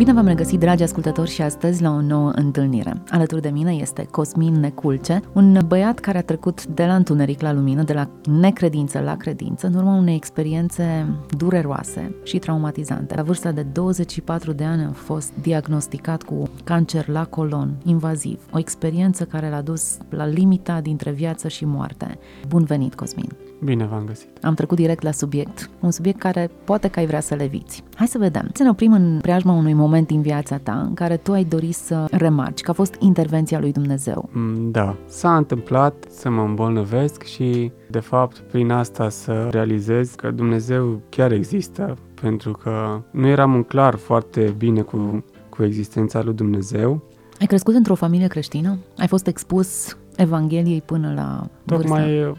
Bine v-am regăsit, dragi ascultători, și astăzi la o nouă întâlnire. Alături de mine este Cosmin Neculce, un băiat care a trecut de la întuneric la lumină, de la necredință la credință, în urma unei experiențe dureroase și traumatizante. La vârsta de 24 de ani a fost diagnosticat cu cancer la colon, invaziv, o experiență care l-a dus la limita dintre viață și moarte. Bun venit, Cosmin! Bine v-am găsit. Am trecut direct la subiect, un subiect care poate că ai vrea să le viți. Hai să vedem. Să ne oprim în preajma unui moment din viața ta în care tu ai dorit să remarci că a fost intervenția lui Dumnezeu. Mm, Da, s-a întâmplat să mă îmbolnăvesc și, de fapt, prin asta să realizez că Dumnezeu chiar există, pentru că nu eram în clar foarte bine cu, cu existența lui Dumnezeu. Ai crescut într-o familie creștină? Ai fost expus Evangheliei până la vârsta? Tocmai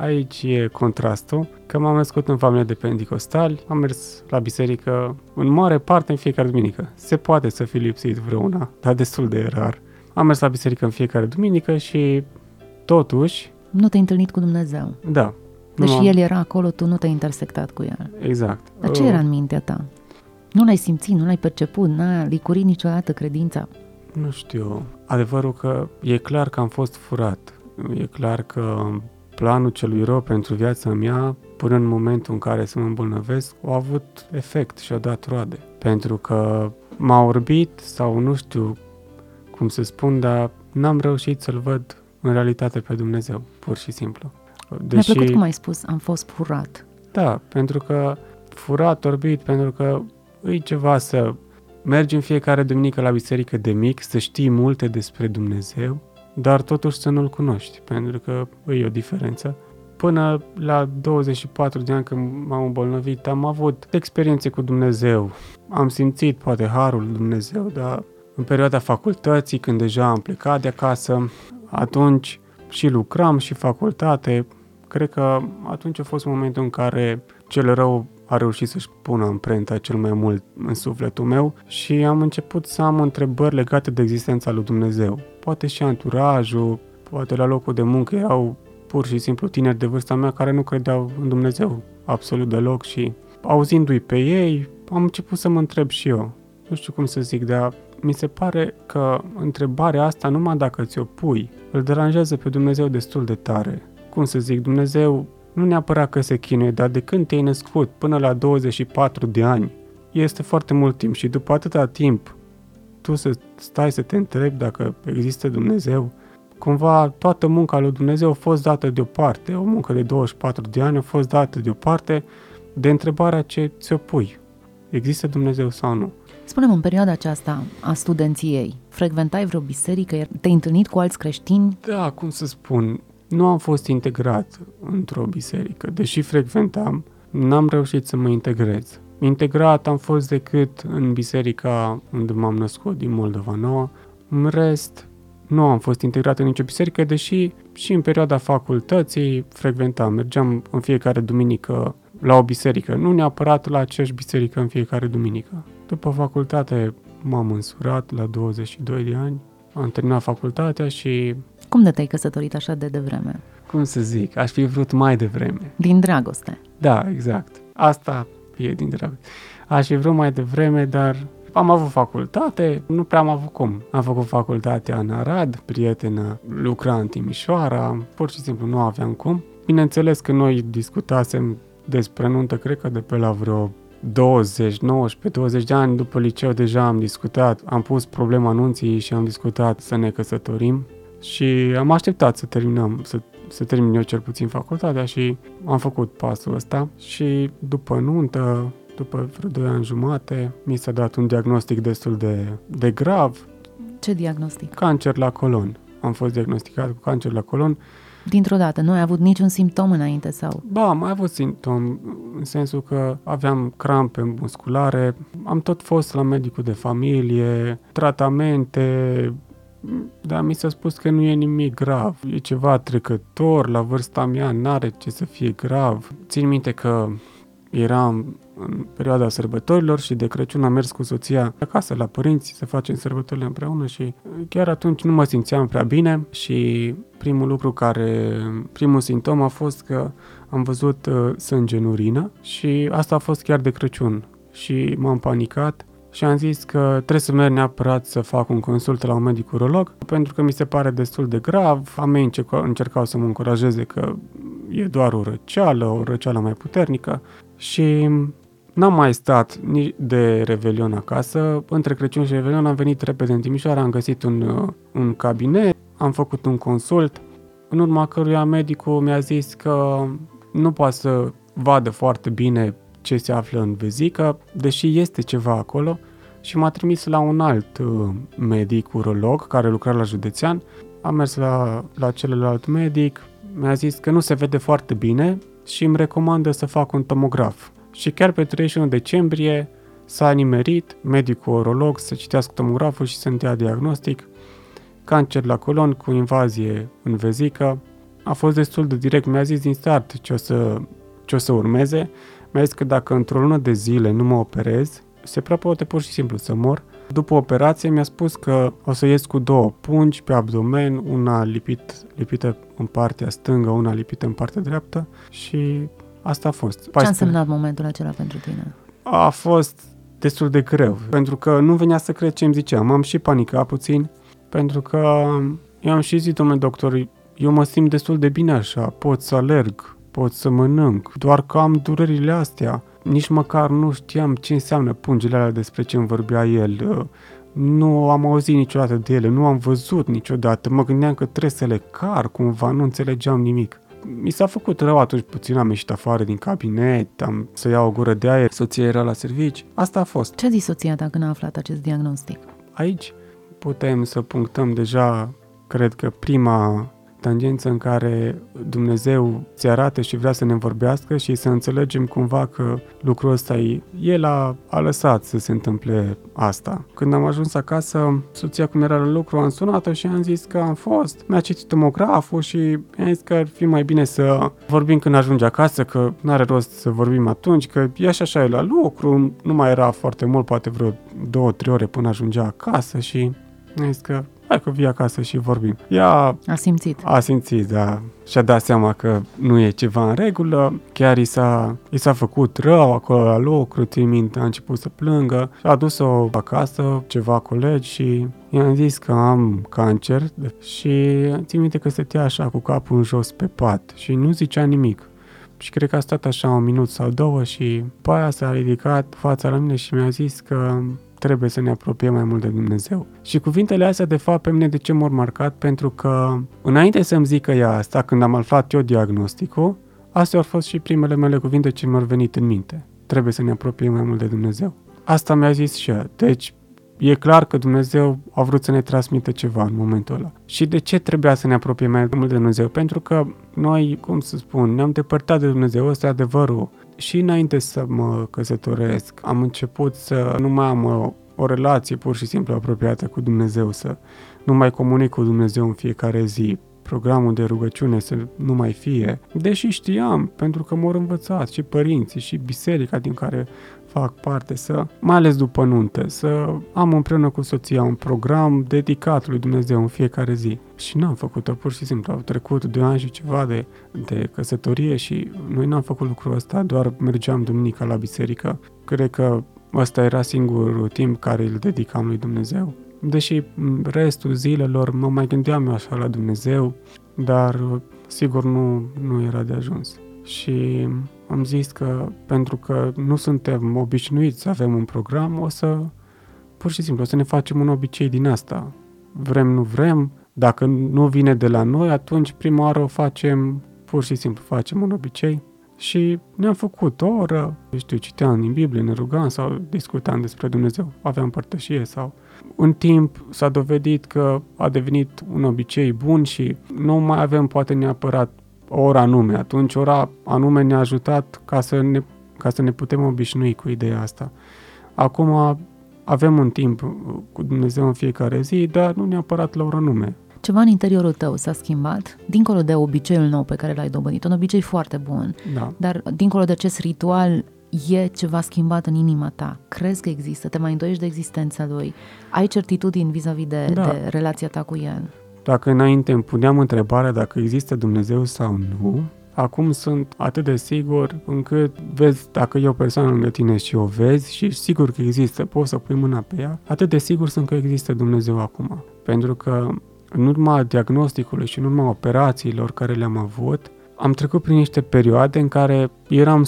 aici e contrastul, că m-am născut în familie de pentecostali, am mers la biserică în mare parte în fiecare duminică. Se poate să fi lipsit vreuna, dar destul de rar. Am mers la biserică în fiecare duminică și totuși, Nu te-ai întâlnit cu Dumnezeu. da. nu Deși m-am- El era acolo, tu nu te-ai intersectat cu El. Exact. Dar ce Uh, era în mintea ta? Nu l-ai simțit, nu l-ai perceput, n-a licurit niciodată credința. Nu știu. Adevărul că e clar că am fost furat. E clar că planul celui rău pentru viața mea, până în momentul în care să mă îmbolnăvesc, a avut efect și a dat roade. Pentru că m-a orbit sau nu știu cum să spun, dar n-am reușit să-l văd în realitate pe Dumnezeu, pur și simplu. Mi-a plăcut cum ai spus, am fost furat. Da, pentru că furat, orbit, pentru că e ceva să mergi în fiecare duminică la biserică de mic, să știi multe despre Dumnezeu, dar totuși să nu-L cunoști, pentru că e o diferență. Până la 24 de ani când m-am îmbolnăvit, am avut experiențe cu Dumnezeu. Am simțit poate harul lui Dumnezeu, dar în perioada facultății, când deja am plecat de acasă, atunci și lucram și facultate, cred că atunci a fost momentul în care cel rău a reușit să-și pună amprenta cel mai mult în sufletul meu și am început să am întrebări legate de existența lui Dumnezeu. Poate și anturajul, poate la locul de muncă erau pur și simplu tineri de vârsta mea care nu credeau în Dumnezeu absolut deloc și auzindu-i pe ei, am început să mă întreb și eu. Nu știu cum să zic, dar mi se pare că întrebarea asta, numai dacă ți-o pui, îl deranjează pe Dumnezeu destul de tare. Cum să zic, Dumnezeu nu neapărat că se chinuie, dar de când te-ai născut până la 24 de ani, este foarte mult timp și după atâta timp tu să stai să te întrebi dacă există Dumnezeu, cumva toată munca lui Dumnezeu a fost dată deoparte, o muncă de 24 de ani a fost dată deoparte de întrebarea ce ți-o pui. Există Dumnezeu sau nu? Spunem în perioada aceasta a studenției, frecventai vreo biserică, te-ai întâlnit cu alți creștini? Da, cum să spun, nu am fost integrat într-o biserică. Deși frecventam, n-am reușit să mă integrez. Integrat am fost decât în biserica unde m-am născut, din Moldova Nouă. În rest, nu am fost integrat în nicio biserică, deși și în perioada facultății frecventam. Mergeam în fiecare duminică la o biserică, nu neapărat la aceeași biserică în fiecare duminică. După facultate m-am însurat la 22 de ani, am terminat facultatea și Cum de te-ai căsătorit așa de devreme? cum să zic, aș fi vrut mai devreme. Din dragoste. Da, exact. Asta e din dragoste. Aș fi vrut mai devreme, dar am avut facultate, nu prea am avut cum. Am făcut facultatea în Arad, prietenă lucra în Timișoara, pur și simplu nu aveam cum. Bineînțeles că noi discutasem despre nuntă, cred că de pe la vreo 20, 19, 20 de ani după liceu deja am discutat, am pus problema anunții și am discutat să ne căsătorim și am așteptat să terminăm, să, să termin eu cel puțin facultatea și am făcut pasul ăsta și după nuntă, după vreo 2 ani jumate, mi s-a dat un diagnostic destul de, de grav, Ce diagnostic? cancer la colon. Am fost diagnosticat cu cancer la colon. Dintr-o dată, nu ai avut niciun simptom înainte sau... Ba, am mai avut simptom în sensul că aveam crampe musculare, am tot fost la medicul de familie, tratamente, dar mi s-a spus că nu e nimic grav, e ceva trecător, la vârsta mea n-are ce să fie grav. Țin minte că eram în perioada sărbătorilor și de Crăciun am mers cu soția acasă la părinți să facem sărbătorile împreună și chiar atunci nu mă simțeam prea bine și primul lucru care, primul simptom a fost că am văzut uh, sânge în urină și asta a fost chiar de Crăciun și m-am panicat și am zis că trebuie să merg neapărat să fac un consult la un medic urolog pentru că mi se pare destul de grav. Am mei încercau să mă încurajeze că e doar o răceală, o răceală mai puternică și N-am mai stat nici de Revelion acasă. Între Crăciun și Revelion am venit repede în Timișoara, am găsit un, uh, un cabinet, am făcut un consult, în urma căruia medicul mi-a zis că nu poate să vadă foarte bine ce se află în vezică, deși este ceva acolo, și m-a trimis la un alt uh, medic urolog care lucra la județean. Am mers la, la celălalt medic, mi-a zis că nu se vede foarte bine și îmi recomandă să fac un tomograf. Și chiar pe 31 decembrie s-a nimerit medicul urolog să citească tomograful și să-mi dea diagnostic cancer la colon cu invazie în vezică. A fost destul de direct, mi-a zis din start ce o să, ce o să urmeze. Mi-a zis că dacă într-o lună de zile nu mă operez, se prea poate pur și simplu să mor. După operație mi-a spus că o să ies cu două pungi pe abdomen, una lipit, lipită în partea stângă, una lipită în partea dreaptă și asta a fost. Ce a însemnat momentul acela pentru tine? A fost destul de greu, pentru că nu venea să cred ce îmi ziceam. Am și panicat puțin, pentru că eu am și zis, domnule doctor, eu mă simt destul de bine așa, pot să alerg, pot să mănânc, doar că am durerile astea. Nici măcar nu știam ce înseamnă pungile alea despre ce îmi vorbea el. Nu am auzit niciodată de ele, nu am văzut niciodată. Mă gândeam că trebuie să le car cumva, nu înțelegeam nimic. Mi s-a făcut rău atunci puțin, am ieșit afară din cabinet, am să iau o gură de aer, soția era la servici. Asta a fost. Ce a zis soția ta când a aflat acest diagnostic? Aici putem să punctăm deja, cred că prima tangență în care Dumnezeu ți arată și vrea să ne vorbească și să înțelegem cumva că lucrul ăsta e, El a, a lăsat să se întâmple asta. Când am ajuns acasă, soția cum era la lucru, am sunat-o și am zis că am fost, mi-a citit tomograful și mi-a zis că ar fi mai bine să vorbim când ajunge acasă, că nu are rost să vorbim atunci, că e așa așa e la lucru, nu mai era foarte mult, poate vreo două, trei ore până ajungea acasă și mi-a zis că hai că vii acasă și vorbim. Ea a simțit. A simțit, da. Și-a dat seama că nu e ceva în regulă, chiar i s-a, i s-a făcut rău acolo la lucru, țin minte, a început să plângă și a dus-o acasă, ceva colegi și i-am zis că am cancer și țin minte că stătea așa cu capul în jos pe pat și nu zicea nimic. Și cred că a stat așa un minut sau două și după aia s-a ridicat fața la mine și mi-a zis că trebuie să ne apropiem mai mult de Dumnezeu. Și cuvintele astea, de fapt, pe mine de ce m-au marcat? Pentru că, înainte să-mi zică ea asta, când am aflat eu diagnosticul, astea au fost și primele mele cuvinte ce mi-au venit în minte. Trebuie să ne apropiem mai mult de Dumnezeu. Asta mi-a zis și ea. Deci, e clar că Dumnezeu a vrut să ne transmită ceva în momentul ăla. Și de ce trebuia să ne apropiem mai mult de Dumnezeu? Pentru că noi, cum să spun, ne-am depărtat de Dumnezeu, ăsta e adevărul și înainte să mă căsătoresc, am început să nu mai am o, o relație pur și simplu apropiată cu Dumnezeu, să nu mai comunic cu Dumnezeu în fiecare zi, programul de rugăciune să nu mai fie, deși știam, pentru că m-au învățat și părinții și biserica din care fac parte, să, mai ales după nuntă, să am împreună cu soția un program dedicat lui Dumnezeu în fiecare zi. Și n-am făcut-o pur și simplu. Au trecut 2 ani și ceva de, de căsătorie și noi n-am făcut lucrul ăsta, doar mergeam duminica la biserică. Cred că ăsta era singurul timp care îl dedicam lui Dumnezeu. Deși restul zilelor mă mai gândeam eu așa la Dumnezeu, dar sigur nu, nu era de ajuns. Și am zis că pentru că nu suntem obișnuiți să avem un program, o să pur și simplu o să ne facem un obicei din asta. Vrem, nu vrem, dacă nu vine de la noi, atunci prima oară o facem, pur și simplu facem un obicei. Și ne-am făcut o oră, știu, citeam din Biblie, ne rugam sau discutam despre Dumnezeu, aveam părtășie sau... În timp s-a dovedit că a devenit un obicei bun și nu mai avem poate neapărat o oră anume. Atunci ora anume ne-a ajutat ca să ne, ca să ne putem obișnui cu ideea asta. Acum avem un timp cu Dumnezeu în fiecare zi, dar nu neapărat la o anume. Ceva în interiorul tău s-a schimbat, dincolo de obiceiul nou pe care l-ai dobândit, un obicei foarte bun, Da. dar dincolo de acest ritual e ceva schimbat în inima ta. Crezi că există, te mai îndoiești de existența lui, ai certitudini vis-a-vis de, Da. de relația ta cu el. Dacă înainte îmi puneam întrebarea dacă există Dumnezeu sau nu, acum sunt atât de sigur încât vezi dacă e o persoană lângă tine și o vezi și ești sigur că există, poți să pui mâna pe ea, atât de sigur sunt că există Dumnezeu acum. Pentru că în urma diagnosticului și în urma operațiilor care le-am avut, am trecut prin niște perioade în care eram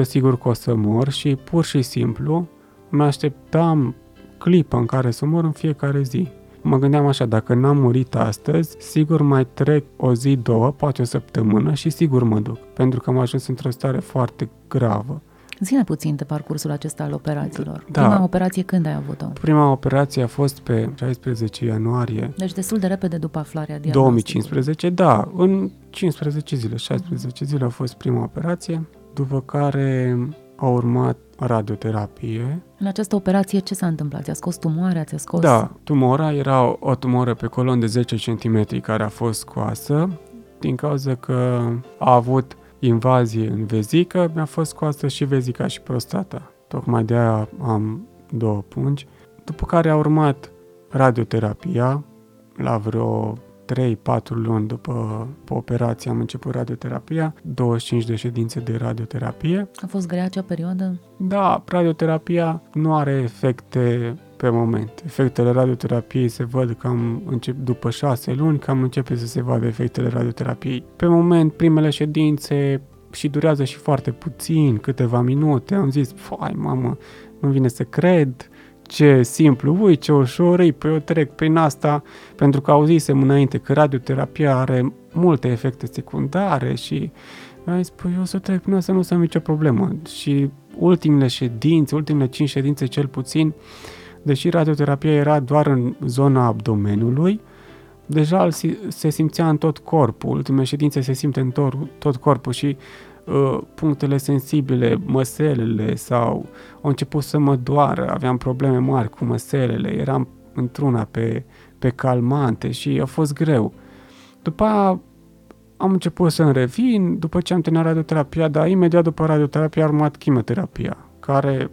100% sigur că o să mor și pur și simplu mă așteptam clipa în care să mor în fiecare zi. Mă gândeam așa, dacă n-am murit astăzi, sigur mai trec o zi, două, poate o săptămână și sigur mă duc, pentru că am ajuns într-o stare foarte gravă. Zine puțin de parcursul acesta al operațiilor. Da. Prima operație când ai avut-o? Prima operație a fost pe 16 ianuarie Deci destul de repede după aflarea diagnosticului. 2015, da, în 15 zile, 16 zile a fost prima operație, după care a urmat radioterapie. În această operație ce s-a întâmplat? Ți-a scos tumoarea? Ți-a scos... Da, tumora era o, o tumoră pe colon de 10 cm care a fost scoasă din cauza că a avut invazie în vezică, mi-a fost scoasă și vezica și prostata. Tocmai de aia am două pungi. După care a urmat radioterapia, la vreo 3-4 luni după operație am început radioterapia, 25 de ședințe de radioterapie. A fost grea acea perioadă? Da, radioterapia nu are efecte pe moment. Efectele radioterapiei se văd cam încep, după șase luni, cam începe să se vadă efectele radioterapiei. Pe moment, primele ședințe și durează și foarte puțin, câteva minute. Am zis, fai mamă, nu vine să cred, ce simplu, ui, ce ușor e, păi eu trec prin asta, pentru că auzisem înainte că radioterapia are multe efecte secundare și am zis, păi eu o să trec prin asta, nu o să am nicio problemă. Și ultimele ședințe, ultimele 5 ședințe cel puțin, deși radioterapia era doar în zona abdomenului, deja îl si- se simțea în tot corpul, ultimele ședințe se simte în tot, tot corpul și uh, punctele sensibile, măselele sau au început să mă doară, aveam probleme mari cu măselele, eram într-una pe, pe calmante și a fost greu. După aia am început să-mi revin, după ce am terminat radioterapia, dar imediat după radioterapia a urmat chimioterapia, care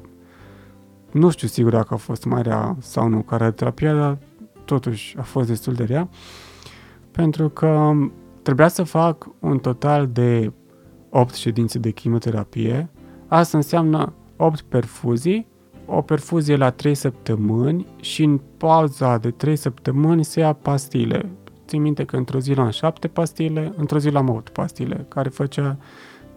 nu știu sigur dacă a fost mai rea sau nu ca radioterapia, dar totuși a fost destul de rea, pentru că trebuia să fac un total de 8 ședințe de chimioterapie. Asta înseamnă 8 perfuzii, o perfuzie la 3 săptămâni și în pauza de 3 săptămâni se ia pastile. Țin minte că într-o zi luam 7 pastile, într-o zi luam 8 pastile, care făcea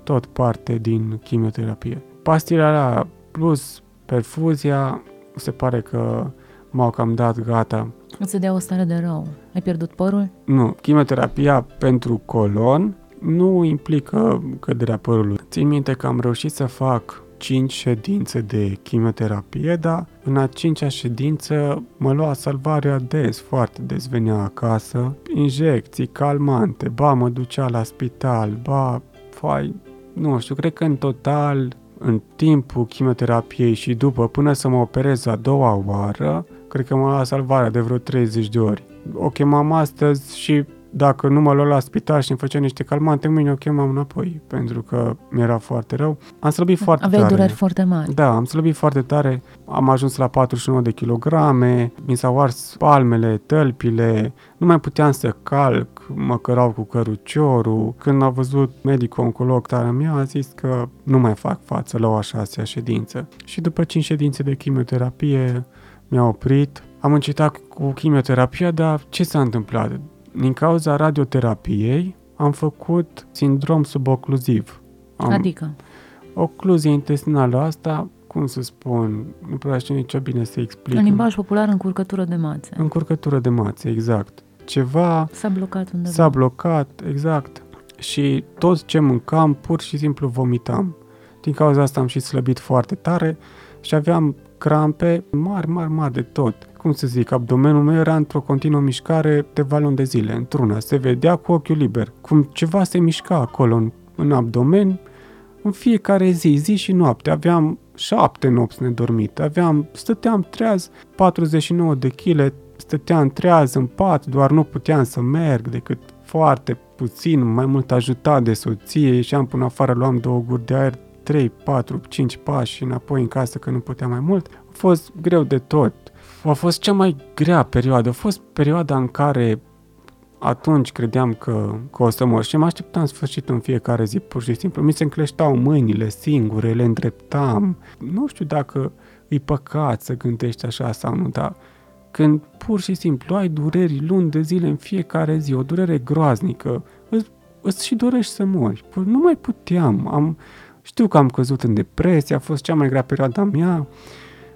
tot parte din chimioterapie. Pastile alea plus perfuzia, se pare că m-au cam dat gata. Îți dea o stare de rău. Ai pierdut părul? Nu, chimioterapia pentru colon nu implică căderea părului. Țin minte că am reușit să fac 5 ședințe de chimioterapie, dar în a cincea ședință mă lua salvarea des, foarte des venea acasă, injecții, calmante, ba mă ducea la spital, ba, fai, nu știu, cred că în total, în timpul chimioterapiei și după, până să mă operez a doua oară, cred că m-a luat salvarea de vreo 30 de ori. O chemam astăzi și dacă nu mă lua la spital și îmi făcea niște calmante, mâine o chemam înapoi, pentru că mi-era foarte rău. Am slăbit foarte Aveai tare. dureri foarte mari. Da, am slăbit foarte tare, am ajuns la 49 de kilograme, mi s-au ars palmele, tălpile, nu mai puteam să calc, mă cărau cu căruciorul. Când a văzut medicul oncolog tarea mea, a zis că nu mai fac față la o a șasea ședință. Și după 5 ședințe de chimioterapie mi-a oprit, am încetat cu chimioterapia, dar ce s-a întâmplat? Din cauza radioterapiei am făcut sindrom subocluziv. Am, Adică, Ocluzie intestinală asta, cum să spun, nu prea știu nici ce bine să explic. în limbaj popular, încurcătură de mațe. Încurcătură de mațe, exact. Ceva S-a blocat undeva. s-a blocat, exact. Și tot ce mâncam, pur și simplu vomitam. Din cauza asta am și slăbit foarte tare și aveam crampe mari, mari, mari de tot. Cum să zic, abdomenul meu era într-o continuă mișcare de luni de zile, într-una. Se vedea cu ochiul liber, cum ceva se mișca acolo în, în abdomen, în fiecare zi, zi și noapte. Aveam șapte nopți nedormite. Aveam, stăteam treaz 49 de kg, stăteam treaz în pat, doar nu puteam să merg decât foarte puțin, mai mult ajutat de soție, ieșeam până afară, luam două guri de aer, 3, 4, 5 pași și înapoi în casă că nu puteam mai mult. A fost greu de tot. A fost cea mai grea perioadă. A fost perioada în care atunci credeam că, că o să mor și mă așteptam în sfârșit în fiecare zi, pur și simplu. Mi se încleștau mâinile singure, le îndreptam. Nu știu dacă îi păcat să gândești așa sau nu, dar când pur și simplu ai dureri luni de zile în fiecare zi, o durere groaznică, îți, îți și dorești să mori. Păi nu mai puteam. Am, știu că am căzut în depresie, a fost cea mai grea perioada mea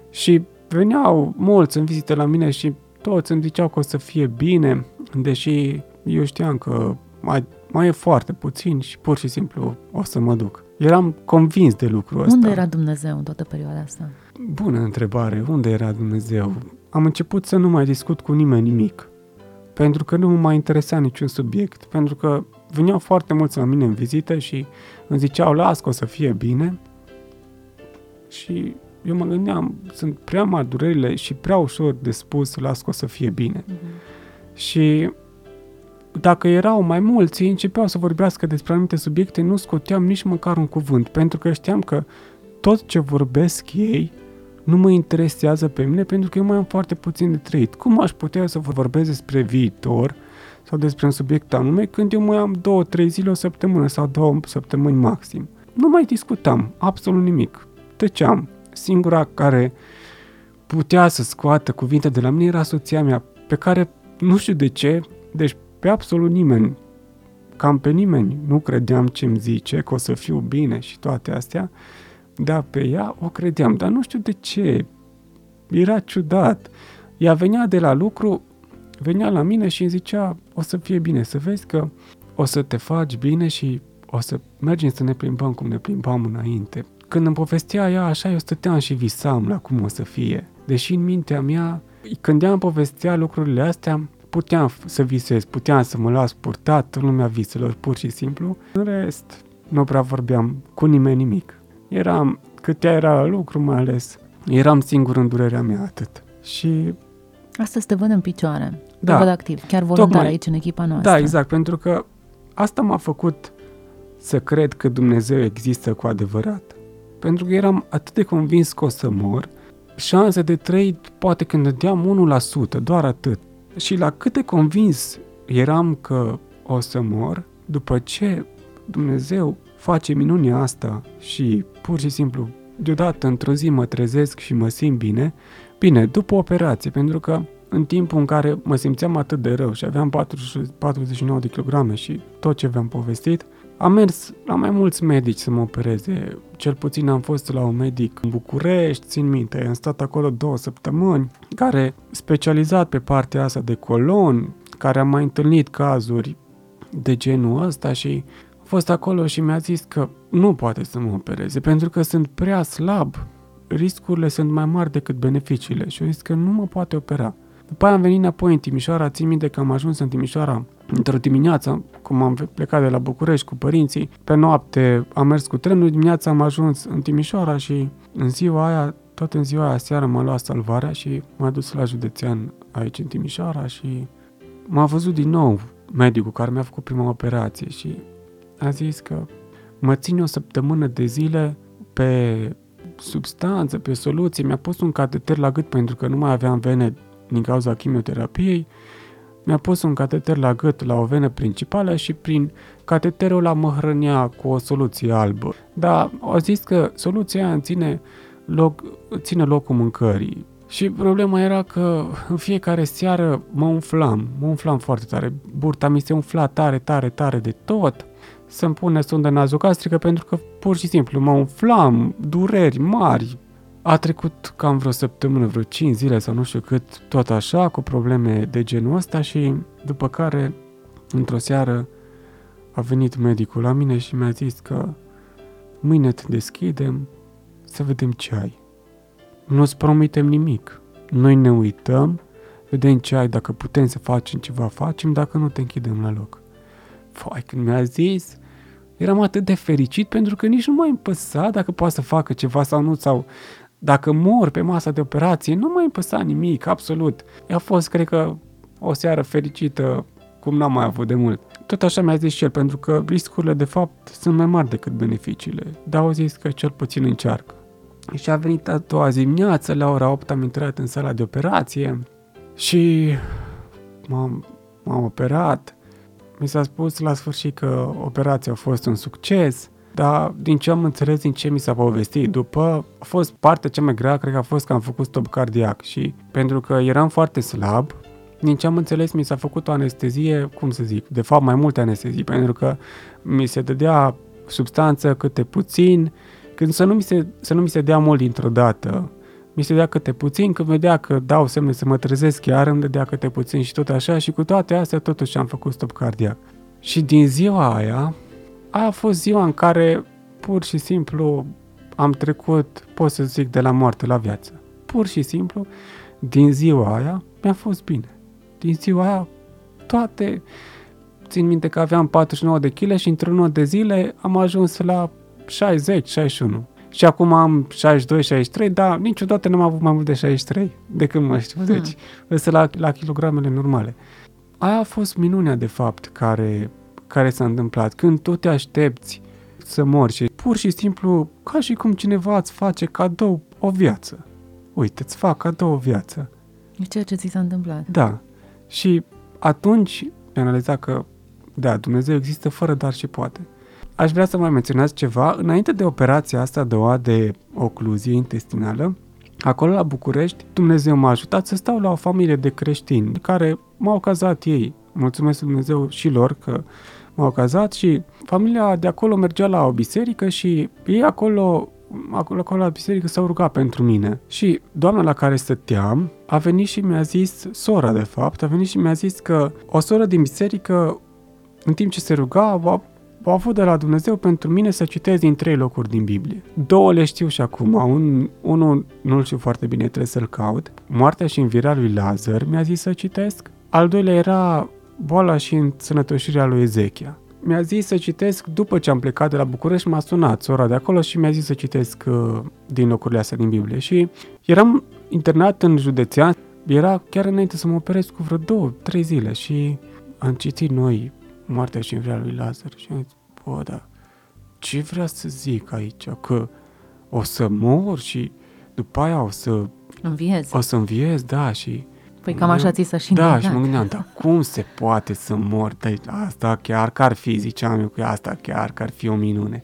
și veneau mulți în vizite la mine și toți îmi ziceau că o să fie bine, deși eu știam că mai, mai e foarte puțin și pur și simplu o să mă duc. Eram convins de lucrul ăsta. Unde era Dumnezeu în toată perioada asta? Bună întrebare. Unde era Dumnezeu? Am început să nu mai discut cu nimeni nimic. Pentru că nu mă mai interesa niciun subiect. Pentru că veneau foarte mulți la mine în vizită și îmi ziceau, las că o să fie bine. Și eu mă gândeam, sunt prea mari durerile și prea ușor de spus, las că o să fie bine. Mm-hmm. Și dacă erau mai mulți, începeau să vorbească despre anumite subiecte, nu scoteam nici măcar un cuvânt, pentru că știam că tot ce vorbesc ei nu mă interesează pe mine, pentru că eu mai am foarte puțin de trăit. Cum aș putea să vorbesc despre viitor sau despre un subiect anume când eu mai am două, trei zile, o săptămână sau două săptămâni maxim? Nu mai discutam absolut nimic. Tăceam. Singura care putea să scoată cuvinte de la mine era soția mea, pe care nu știu de ce, deci pe absolut nimeni, cam pe nimeni nu credeam ce-mi zice, că o să fiu bine și toate astea, dar pe ea o credeam, dar nu știu de ce, era ciudat. Ea venea de la lucru, venea la mine și îmi zicea, o să fie bine, să vezi că o să te faci bine și o să mergem să ne plimbăm cum ne plimbam înainte. Când îmi povestea ea așa, eu stăteam și visam la cum o să fie. Deși în mintea mea, când ea îmi povestea lucrurile astea, puteam să visez, puteam să mă las purtat în lumea viselor, pur și simplu. În rest, nu prea vorbeam cu nimeni nimic. Eram, cât ea era la lucru mai ales, eram singur în durerea mea atât. Și... Astăzi te văd în picioare, da, te văd activ, chiar voluntar tocmai, aici în echipa noastră. Da, exact, pentru că asta m-a făcut să cred că Dumnezeu există cu adevărat. Pentru că eram atât de convins că o să mor, șanse de trăit poate când dădeam 1%, doar atât. Și la cât de convins eram că o să mor, după ce Dumnezeu face minunia asta și pur și simplu deodată într-o zi mă trezesc și mă simt bine, bine, după operație, pentru că în timpul în care mă simțeam atât de rău și aveam 40, 49 de kilograme și tot ce v-am povestit, am mers la mai mulți medici să mă opereze. Cel puțin am fost la un medic în București, țin minte, am stat acolo două săptămâni, care specializat pe partea asta de colon, care am mai întâlnit cazuri de genul ăsta și a fost acolo și mi-a zis că nu poate să mă opereze pentru că sunt prea slab. Riscurile sunt mai mari decât beneficiile și a zis că nu mă poate opera. După aia am venit înapoi în Timișoara, țin minte că am ajuns în Timișoara într-o dimineață, cum am plecat de la București cu părinții, pe noapte am mers cu trenul, dimineața am ajuns în Timișoara și în ziua aia, tot în ziua aia seară m-a luat salvarea și m-a dus la județean aici în Timișoara și m-a văzut din nou medicul care mi-a făcut prima operație și a zis că mă ține o săptămână de zile pe substanță, pe soluție, mi-a pus un cateter la gât pentru că nu mai aveam vene din cauza chimioterapiei, mi-a pus un cateter la gât la o venă principală și prin cateterul la mă hrănea cu o soluție albă. Dar au zis că soluția aia ține, loc, ține locul mâncării. Și problema era că în fiecare seară mă umflam, mă umflam foarte tare. Burta mi se umfla tare, tare, tare de tot. Să-mi pune sondă nazogastrică pentru că pur și simplu mă umflam, dureri mari, a trecut cam vreo săptămână, vreo 5 zile sau nu știu cât, tot așa, cu probleme de genul ăsta și după care, într-o seară, a venit medicul la mine și mi-a zis că mâine te deschidem să vedem ce ai. Nu-ți promitem nimic. Noi ne uităm, vedem ce ai, dacă putem să facem ceva, facem, dacă nu te închidem la loc. Fai, când mi-a zis, eram atât de fericit pentru că nici nu mai împăsa dacă poate să facă ceva sau nu, sau dacă mor pe masa de operație, nu mai împăsa nimic, absolut. A fost, cred că, o seară fericită cum n-am mai avut de mult. Tot așa mi-a zis și el, pentru că riscurile de fapt sunt mai mari decât beneficiile. Dar au zis că cel puțin încearcă. Și a venit a doua zi dimineață, la ora 8 am intrat în sala de operație și m-am, m-am operat. Mi s-a spus la sfârșit că operația a fost un succes, dar din ce am înțeles, din ce mi s-a povestit după, a fost partea cea mai grea, cred că a fost că am făcut stop cardiac și pentru că eram foarte slab, din ce am înțeles, mi s-a făcut o anestezie, cum să zic, de fapt mai multe anestezii, pentru că mi se dădea substanță câte puțin, când să nu mi se, să nu mi se dea mult dintr-o dată, mi se dea câte puțin, când vedea că dau semne să mă trezesc chiar, îmi dădea câte puțin și tot așa și cu toate astea totuși am făcut stop cardiac. Și din ziua aia, aia a fost ziua în care pur și simplu am trecut, pot să zic, de la moarte la viață. Pur și simplu, din ziua aia mi-a fost bine. Din ziua aia, toate, țin minte că aveam 49 de kg și într-un de zile am ajuns la 60, 61. Și acum am 62-63, dar niciodată n-am avut mai mult de 63 de când mă știu. Deci, hmm. la, la kilogramele normale. Aia a fost minunea, de fapt, care, care s-a întâmplat. Când tu te aștepți să mori și pur și simplu, ca și cum cineva îți face cadou o viață. Uite, îți fac cadou o viață. E ceea ce ți s-a întâmplat. Da. Și atunci mi-am analizat că, da, Dumnezeu există fără dar și poate. Aș vrea să mai menționați ceva. Înainte de operația asta a doua de ocluzie intestinală, acolo la București, Dumnezeu m-a ajutat să stau la o familie de creștini care m-au cazat ei. Mulțumesc Dumnezeu și lor că m-au cazat și familia de acolo mergea la o biserică și ei acolo acolo, acolo la biserică s-au rugat pentru mine. Și doamna la care stăteam a venit și mi-a zis, sora de fapt, a venit și mi-a zis că o soră din biserică, în timp ce se ruga, a, a avut de la Dumnezeu pentru mine să citez din trei locuri din Biblie. Două le știu și acum, un, unul nu-l știu foarte bine, trebuie să-l caut. Moartea și învierea lui Lazar mi-a zis să citesc. Al doilea era boala și însănătoșirea lui Ezechia mi-a zis să citesc, după ce am plecat de la București, m-a sunat sora de acolo și mi-a zis să citesc uh, din locurile astea din Biblie. Și eram internat în județean, era chiar înainte să mă operez cu vreo două, trei zile și am citit noi Moartea și învierea lui Lazar și am zis, bă, da, ce vrea să zic aici? Că o să mor și după aia o să... Înviez. O să înviez, da, și Păi cam așa ți s-a și Da, și mă gândeam, dar cum se poate să mor? Deci asta chiar că ar fi, ziceam eu că asta chiar că ar fi o minune.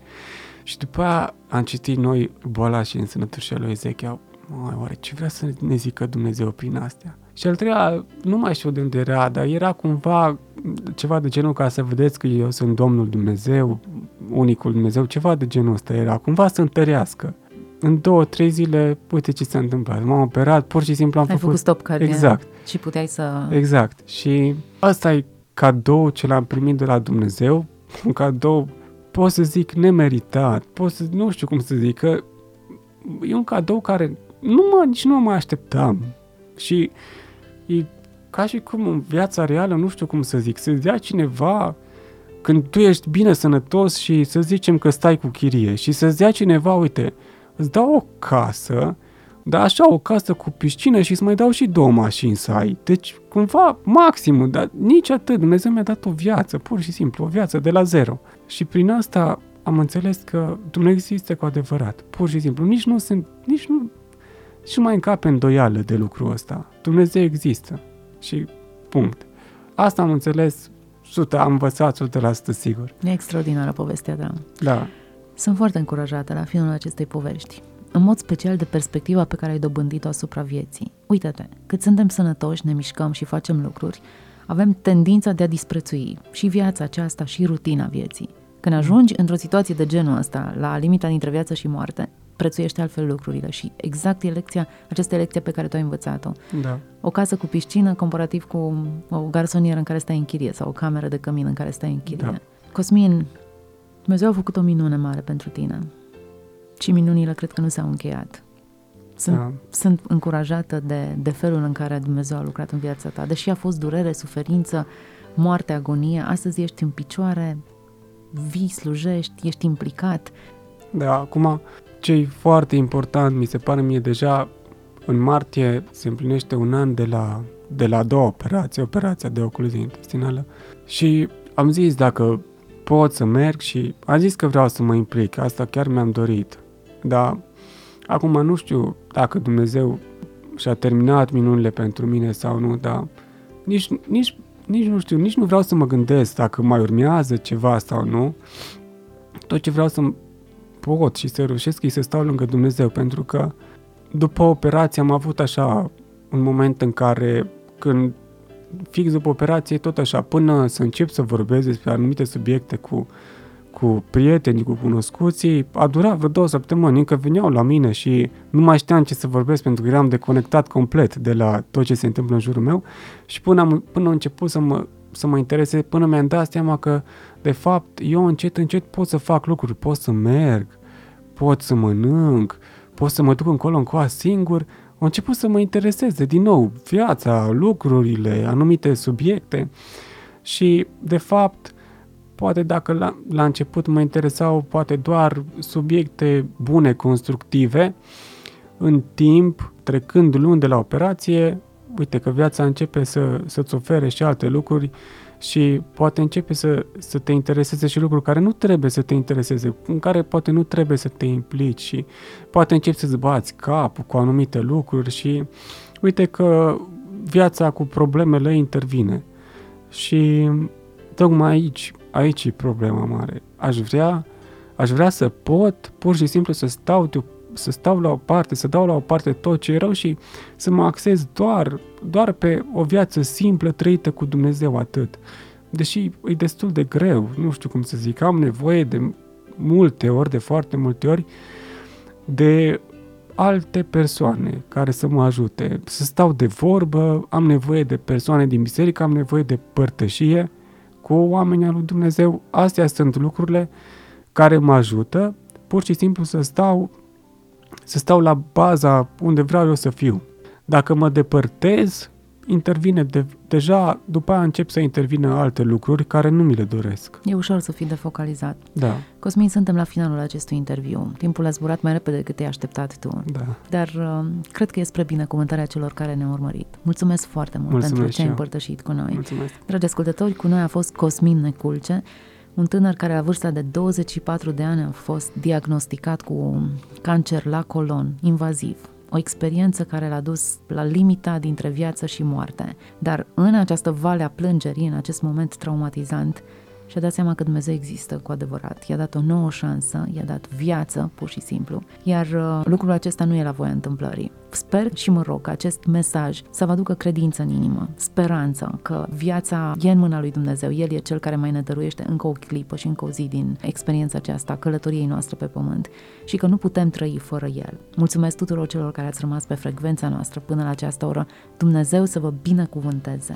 Și după aia am citit noi boala și însănătoșia lui Ezechia. Măi, oare ce vrea să ne zică Dumnezeu prin astea? Și al treia, nu mai știu de unde era, dar era cumva ceva de genul ca să vedeți că eu sunt Domnul Dumnezeu, unicul Dumnezeu, ceva de genul ăsta era, cumva să întărească în două, trei zile, uite ce s-a întâmplat. M-am operat, pur și simplu am Ai făcut... făcut stop cardiac. Exact. Și puteai să... Exact. Și asta e cadou ce l-am primit de la Dumnezeu, un cadou, pot să zic, nemeritat, pot să, nu știu cum să zic, că e un cadou care nu mă, nici nu mă mai așteptam. Și e ca și cum în viața reală, nu știu cum să zic, să-ți dea cineva când tu ești bine sănătos și să zicem că stai cu chirie și să-ți dea cineva, uite, îți dau o casă, dar așa o casă cu piscină și îți mai dau și două mașini să ai. Deci, cumva, maximul, dar nici atât. Dumnezeu mi-a dat o viață, pur și simplu, o viață de la zero. Și prin asta am înțeles că Dumnezeu există cu adevărat, pur și simplu. Nici nu sunt, nici nu, nici nu mai încape îndoială de lucrul ăsta. Dumnezeu există. Și punct. Asta am înțeles 100, am învățat 100% sigur. E extraordinară povestea, da. Da. Sunt foarte încurajată la finalul acestei povești, în mod special de perspectiva pe care ai dobândit-o asupra vieții. Uită-te, cât suntem sănătoși, ne mișcăm și facem lucruri, avem tendința de a disprețui și viața aceasta și rutina vieții. Când ajungi într-o situație de genul ăsta, la limita dintre viață și moarte, prețuiește altfel lucrurile și exact e lecția, această lecție pe care tu ai învățat-o. Da. O casă cu piscină comparativ cu o garsonieră în care stai în chirie sau o cameră de cămin în care stai în chirie. Da. Cosmin, Dumnezeu a făcut o minune mare pentru tine. Și minunile cred că nu s-au încheiat. Sunt, da. sunt încurajată de, de felul în care Dumnezeu a lucrat în viața ta. Deși a fost durere, suferință, moarte, agonie, astăzi ești în picioare, vii, slujești, ești implicat. Da, acum ce e foarte important, mi se pare mie deja, în martie se împlinește un an de la, de la două operații, operația de ocluzie intestinală și am zis dacă pot să merg și am zis că vreau să mă implic, asta chiar mi-am dorit. Dar acum nu știu dacă Dumnezeu și-a terminat minunile pentru mine sau nu, dar nici, nici, nici nu știu, nici nu vreau să mă gândesc dacă mai urmează ceva sau nu. Tot ce vreau să pot și să reușesc e să stau lângă Dumnezeu, pentru că după operație am avut așa un moment în care când fix după operație, tot așa, până să încep să vorbesc despre anumite subiecte cu, cu prieteni, cu cunoscuții, a durat vreo două săptămâni, încă veneau la mine și nu mai știam ce să vorbesc pentru că eram deconectat complet de la tot ce se întâmplă în jurul meu și până am, până am început să mă, să mă interese, până mi-am dat seama că, de fapt, eu încet, încet pot să fac lucruri, pot să merg, pot să mănânc, pot să mă duc încolo încoa singur, au început să mă intereseze din nou viața, lucrurile, anumite subiecte și, de fapt, poate dacă la, la început mă interesau poate doar subiecte bune, constructive, în timp, trecând luni de la operație, uite că viața începe să, să-ți ofere și alte lucruri și poate începe să, să te intereseze și lucruri care nu trebuie să te intereseze, în care poate nu trebuie să te implici și poate începi să-ți bați capul cu anumite lucruri și uite că viața cu problemele intervine. Și tocmai aici, aici e problema mare. Aș vrea, aș vrea să pot pur și simplu să stau de să stau la o parte, să dau la o parte tot ce e rău și să mă axez doar, doar pe o viață simplă trăită cu Dumnezeu atât. Deși e destul de greu, nu știu cum să zic, am nevoie de multe ori, de foarte multe ori, de alte persoane care să mă ajute, să stau de vorbă, am nevoie de persoane din biserică, am nevoie de părtășie cu oamenii al lui Dumnezeu. Astea sunt lucrurile care mă ajută pur și simplu să stau să stau la baza unde vreau eu să fiu. Dacă mă depărtez, intervine de, deja, după aia încep să intervină alte lucruri care nu mi le doresc. E ușor să fii defocalizat. Da. Cosmin, suntem la finalul acestui interviu. Timpul a zburat mai repede decât te-ai așteptat tu. Da. Dar uh, cred că e spre binecuvântarea celor care ne-au urmărit. Mulțumesc foarte mult Mulțumesc pentru ce ai eu. împărtășit cu noi. Mulțumesc. Dragi ascultători, cu noi a fost Cosmin Neculce, un tânăr care la vârsta de 24 de ani a fost diagnosticat cu cancer la colon invaziv. O experiență care l-a dus la limita dintre viață și moarte. Dar în această vale a plângerii, în acest moment traumatizant, și-a dat seama că Dumnezeu există cu adevărat. I-a dat o nouă șansă, i-a dat viață, pur și simplu. Iar uh, lucrul acesta nu e la voia întâmplării. Sper și mă rog că acest mesaj să vă aducă credință în inimă, speranță că viața e în mâna lui Dumnezeu. El e cel care mai ne dăruiește încă o clipă și încă o zi din experiența aceasta, călătoriei noastre pe pământ și că nu putem trăi fără El. Mulțumesc tuturor celor care ați rămas pe frecvența noastră până la această oră. Dumnezeu să vă binecuvânteze!